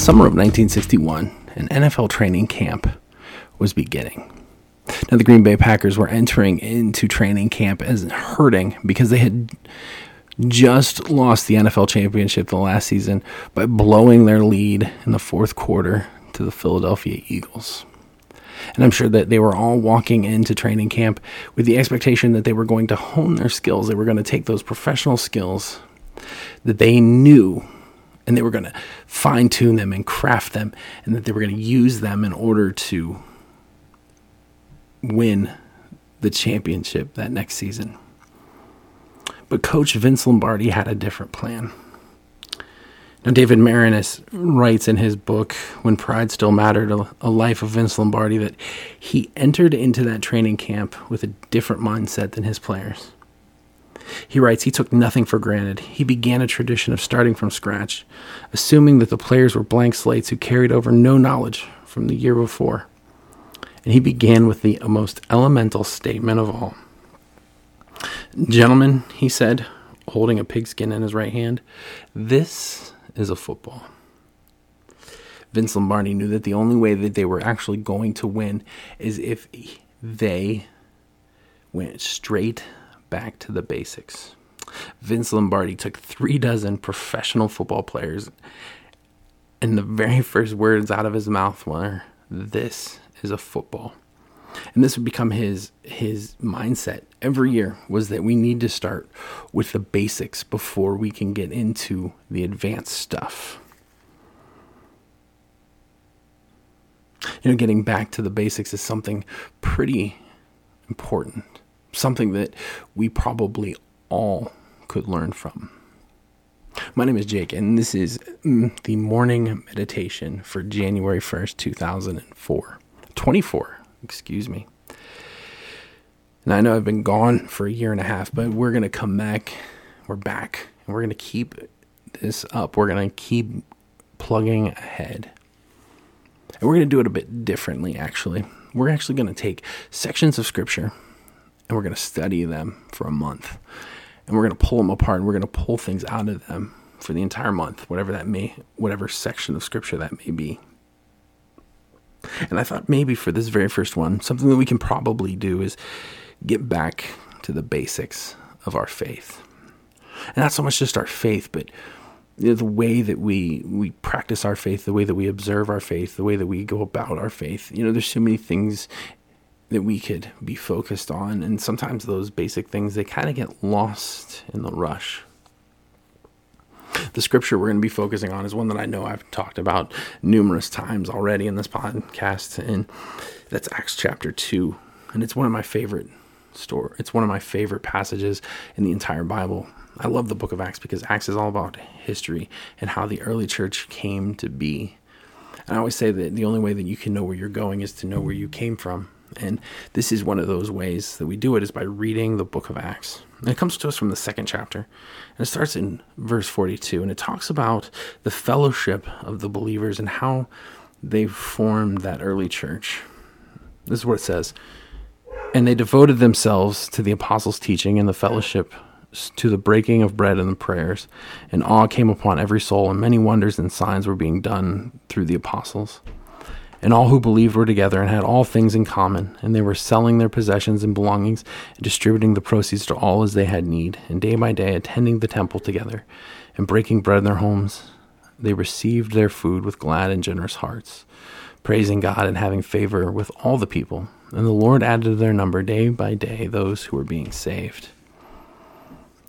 Summer of 1961, an NFL training camp was beginning. Now, the Green Bay Packers were entering into training camp as hurting because they had just lost the NFL championship the last season by blowing their lead in the fourth quarter to the Philadelphia Eagles. And I'm sure that they were all walking into training camp with the expectation that they were going to hone their skills. They were going to take those professional skills that they knew and they were going to fine tune them and craft them and that they were going to use them in order to win the championship that next season. But coach Vince Lombardi had a different plan. Now, David Maraniss writes in his book, When Pride Still Mattered, a, life of Vince Lombardi, that he entered into that training camp with a different mindset than his players. He writes, he took nothing for granted. He began a tradition of starting from scratch, assuming that the players were blank slates who carried over no knowledge from the year before. And he began with the most elemental statement of all. Gentlemen, he said, holding a pigskin in his right hand, this is a football. Vince Lombardi knew that the only way that they were actually going to win is if they went straight back to the basics. Vince Lombardi took three dozen professional football players, and the very first words out of his mouth were, This is a football. And this would become his his mindset every year was that we need to start with the basics before we can get into the advanced stuff. You know, getting back to the basics is something pretty important, something that we probably all could learn from. My name is Jake, and this is mm, the morning meditation for January 1st, 2004. 24 excuse me. And I know I've been gone for a year and a half, but we're going to come back. We're back. And we're going to keep this up. We're going to keep plugging ahead. And we're going to do it a bit differently, actually. We're actually going to take sections of scripture and we're going to study them for a month. And we're going to pull them apart and we're going to pull things out of them for the entire month, whatever that may, whatever section of scripture that may be. And I thought maybe for this very first one, something that we can probably do is get back to the basics of our faith. And not so much just our faith, but you know, the way that we we practice our faith, the way that we observe our faith, the way that we go about our faith. You know, there's so many things that we could be focused on, and sometimes those basic things they kind of get lost in the rush. The scripture we're going to be focusing on is one that I know I've talked about numerous times already in this podcast, and that's Acts chapter 2. And it's one of my favorite story. It's one of my favorite passages in the entire Bible. I love the book of Acts because Acts is all about history and how the early church came to be. And I always say that the only way that you can know where you're going is to know where you came from. And this is one of those ways that we do it is by reading the book of Acts. And it comes to us from the second chapter. And it starts in verse 42. And it talks about the fellowship of the believers and how they formed that early church. This is what it says. And they devoted themselves to the apostles' teaching and the fellowship, to the breaking of bread and the prayers. And awe came upon every soul, and many wonders and signs were being done through the apostles. And all who believed were together and had all things in common, and they were selling their possessions and belongings and distributing the proceeds to all as they had need, and day by day attending the temple together and breaking bread in their homes. They received their food with glad and generous hearts, praising God and having favor with all the people. And the Lord added to their number day by day those who were being saved.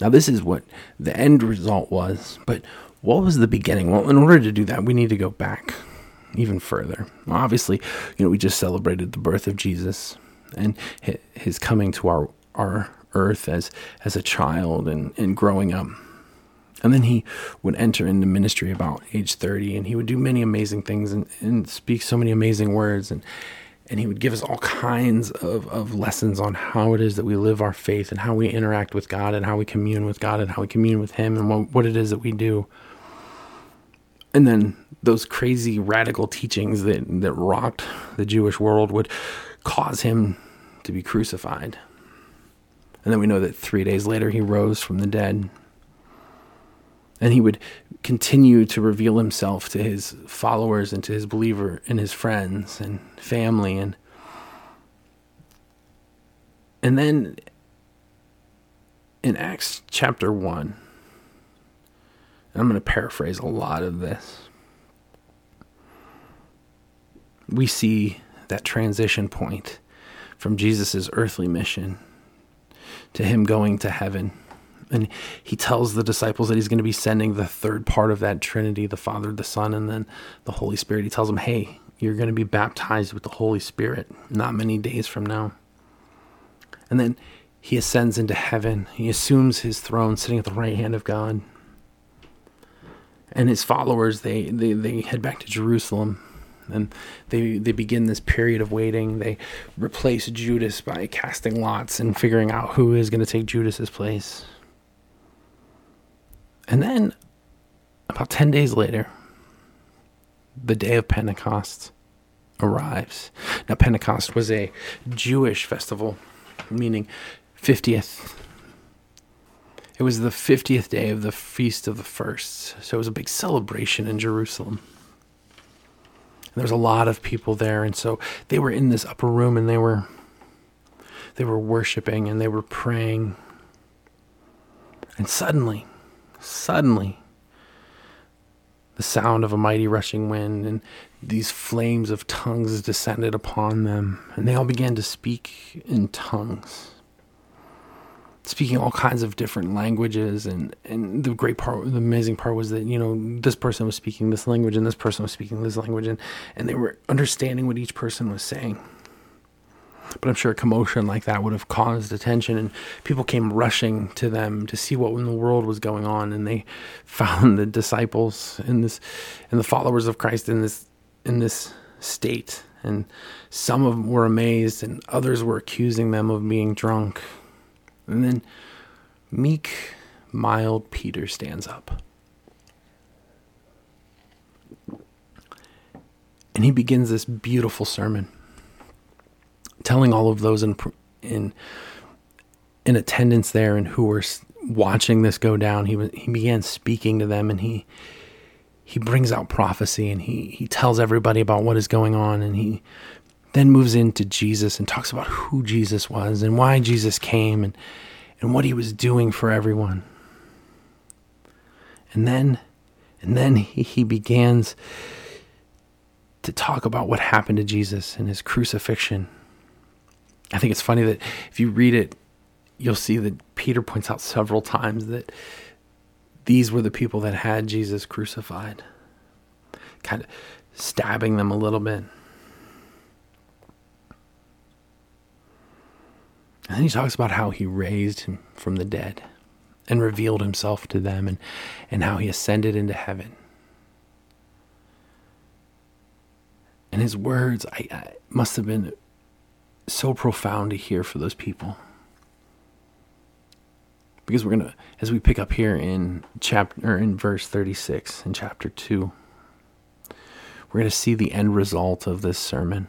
Now, this is what the end result was, but what was the beginning? Well, in order to do that, we need to go back even further. Obviously, you know, we just celebrated the birth of Jesus and his coming to our our earth as as a child and, and growing up. And then he would enter into ministry about age 30 and he would do many amazing things and, and speak so many amazing words and and he would give us all kinds of, of lessons on how it is that we live our faith and how we interact with God and how we commune with God and how we commune with him and what, what it is that we do. And then those crazy radical teachings that, that rocked the Jewish world would cause him to be crucified. And then we know that three days later he rose from the dead. And he would continue to reveal himself to his followers and to his believer and his friends and family and and then in Acts chapter 1 I'm going to paraphrase a lot of this. We see that transition point from Jesus' earthly mission to him going to heaven. And he tells the disciples that he's going to be sending the third part of that Trinity, the Father, the Son, and then the Holy Spirit. He tells them, hey, you're going to be baptized with the Holy Spirit not many days from now. And then he ascends into heaven. He assumes his throne sitting at the right hand of God. And his followers, they, they, they head back to Jerusalem and they they begin this period of waiting. They replace Judas by casting lots and figuring out who is going to take Judas's place. And then about 10 days later, the day of Pentecost arrives. Now Pentecost was a Jewish festival meaning 50th it was the 50th day of the feast of the firsts. So it was a big celebration in Jerusalem there was a lot of people there, and so they were in this upper room and they were they were worshiping and they were praying. And suddenly, suddenly, the sound of a mighty rushing wind and these flames of tongues descended upon them, and they all began to speak in tongues speaking all kinds of different languages and and the great part the amazing part was that you know this person was speaking this language and this person was speaking this language and and they were understanding what each person was saying. But i'm sure a commotion like that would have caused attention and people came rushing to them to see what in the world was going on and they found the disciples in this and the followers of christ in this in this state. And some of them were amazed and others were accusing them of being drunk and then meek, mild Peter stands up. And he begins this beautiful sermon, telling all of those in in in attendance there and who were watching this go down. He was, he began speaking to them, and he he brings out prophecy, and he he tells everybody about what is going on, and he then moves into Jesus and talks about who Jesus was and why Jesus came and, and what he was doing for everyone. And then and then he, he begins to talk about what happened to Jesus and his crucifixion. I think it's funny that if you read it, you'll see that Peter points out several times that these were the people that had Jesus crucified, kind of stabbing them a little bit. And then he talks about how he raised him from the dead and revealed himself to them and, and how he ascended into heaven. And his words I, I must have been so profound to hear for those people. Because we're going to, as we pick up here in chapter, in verse 36 in chapter 2, we're going to see the end result of this sermon.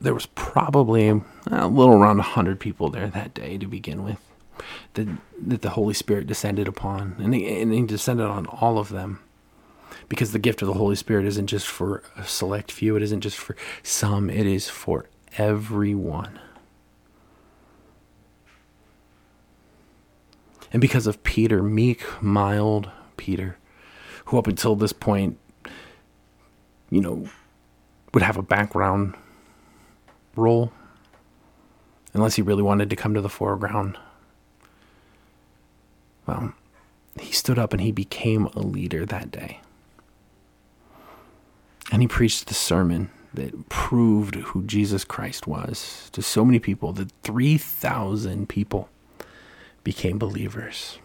there was probably a little around 100 people there that day to begin with that, that the Holy Spirit descended upon. And he, and he descended on all of them because the gift of the Holy Spirit isn't just for a select few, it isn't just for some, it is for everyone. And because of Peter, meek, mild Peter, who up until this point you know, would have a background role unless he really wanted to come to the foreground. Well, he stood up and he became a leader that day. And he preached the sermon that proved who Jesus Christ was to so many people that 3,000 people became believers.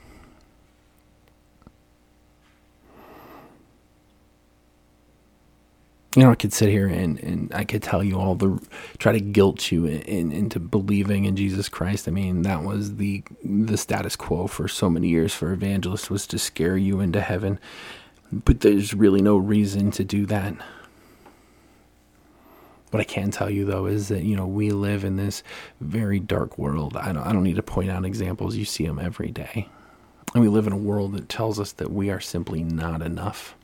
You know, I could sit here and, and I could tell you all the try to guilt you in, in, into believing in Jesus Christ. I mean, that was the the status quo for so many years for evangelists was to scare you into heaven. But there's really no reason to do that. What I can tell you though is that you know we live in this very dark world. I don't I don't need to point out examples. You see them every day, and we live in a world that tells us that we are simply not enough.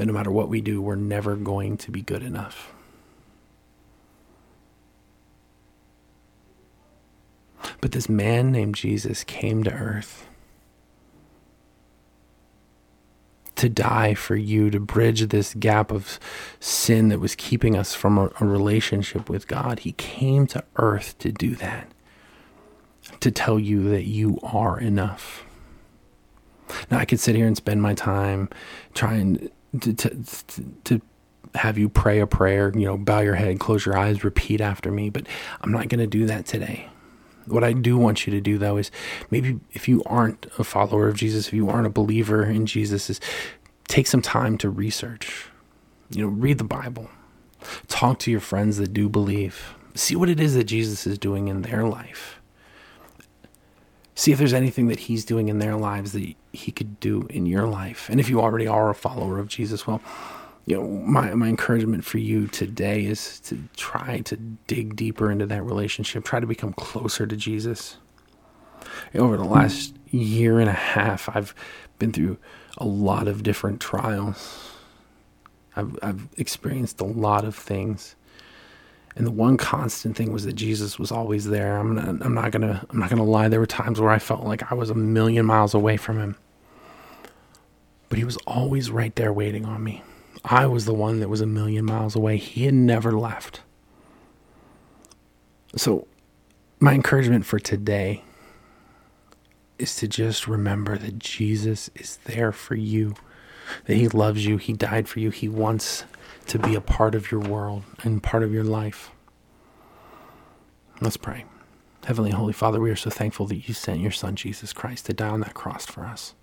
That no matter what we do, we're never going to be good enough. But this man named Jesus came to earth to die for you, to bridge this gap of sin that was keeping us from a, a, relationship with God. He came to earth to do that, to tell you that you are enough. Now, I could sit here and spend my time trying to, to, to have you pray a prayer, you know, bow your head, close your eyes, repeat after me, but I'm not going to do that today. What I do want you to do though is maybe if you aren't a follower of Jesus, if you aren't a believer in Jesus, is take some time to research. You know, read the Bible. Talk to your friends that do believe. See what it is that Jesus is doing in their life. See if there's anything that he's doing in their lives that he could do in your life. And if you already are a follower of Jesus, well, you know, my, my encouragement for you today is to try to dig deeper into that relationship, try to become closer to Jesus. Over the last year and a half, I've been through a lot of different trials. I've, I've experienced a lot of things. And the one constant thing was that Jesus was always there. I'm not, I'm not gonna I'm not gonna lie. There were times where I felt like I was a million miles away from him, but he was always right there waiting on me. I was the one that was a million miles away. He had never left. So, my encouragement for today is to just remember that Jesus is there for you, that He loves you, He died for you, He wants to be a part of your world and part of your life. Let's pray. Heavenly Holy Father, we are so thankful that you sent your Son, Jesus Christ, to die on that cross for us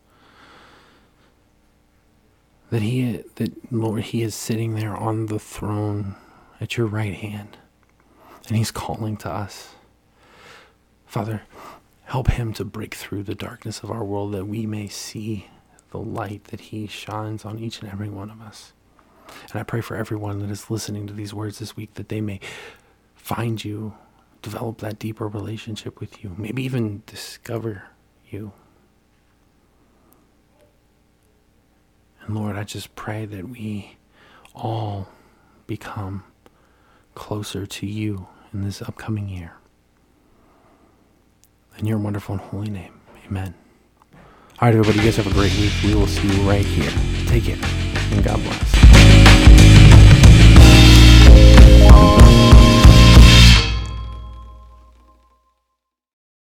that he that Lord he is sitting there on the throne at your right hand and he's calling to us father help him to break through the darkness of our world that we may see the light that he shines on each and every one of us and i pray for everyone that is listening to these words this week that they may find you develop that deeper relationship with you maybe even discover you And Lord, I just pray that we all become closer to you in this upcoming year. In your wonderful and holy name, amen. All right, everybody, you guys have a great week. We will see you right here. Take it, and God bless.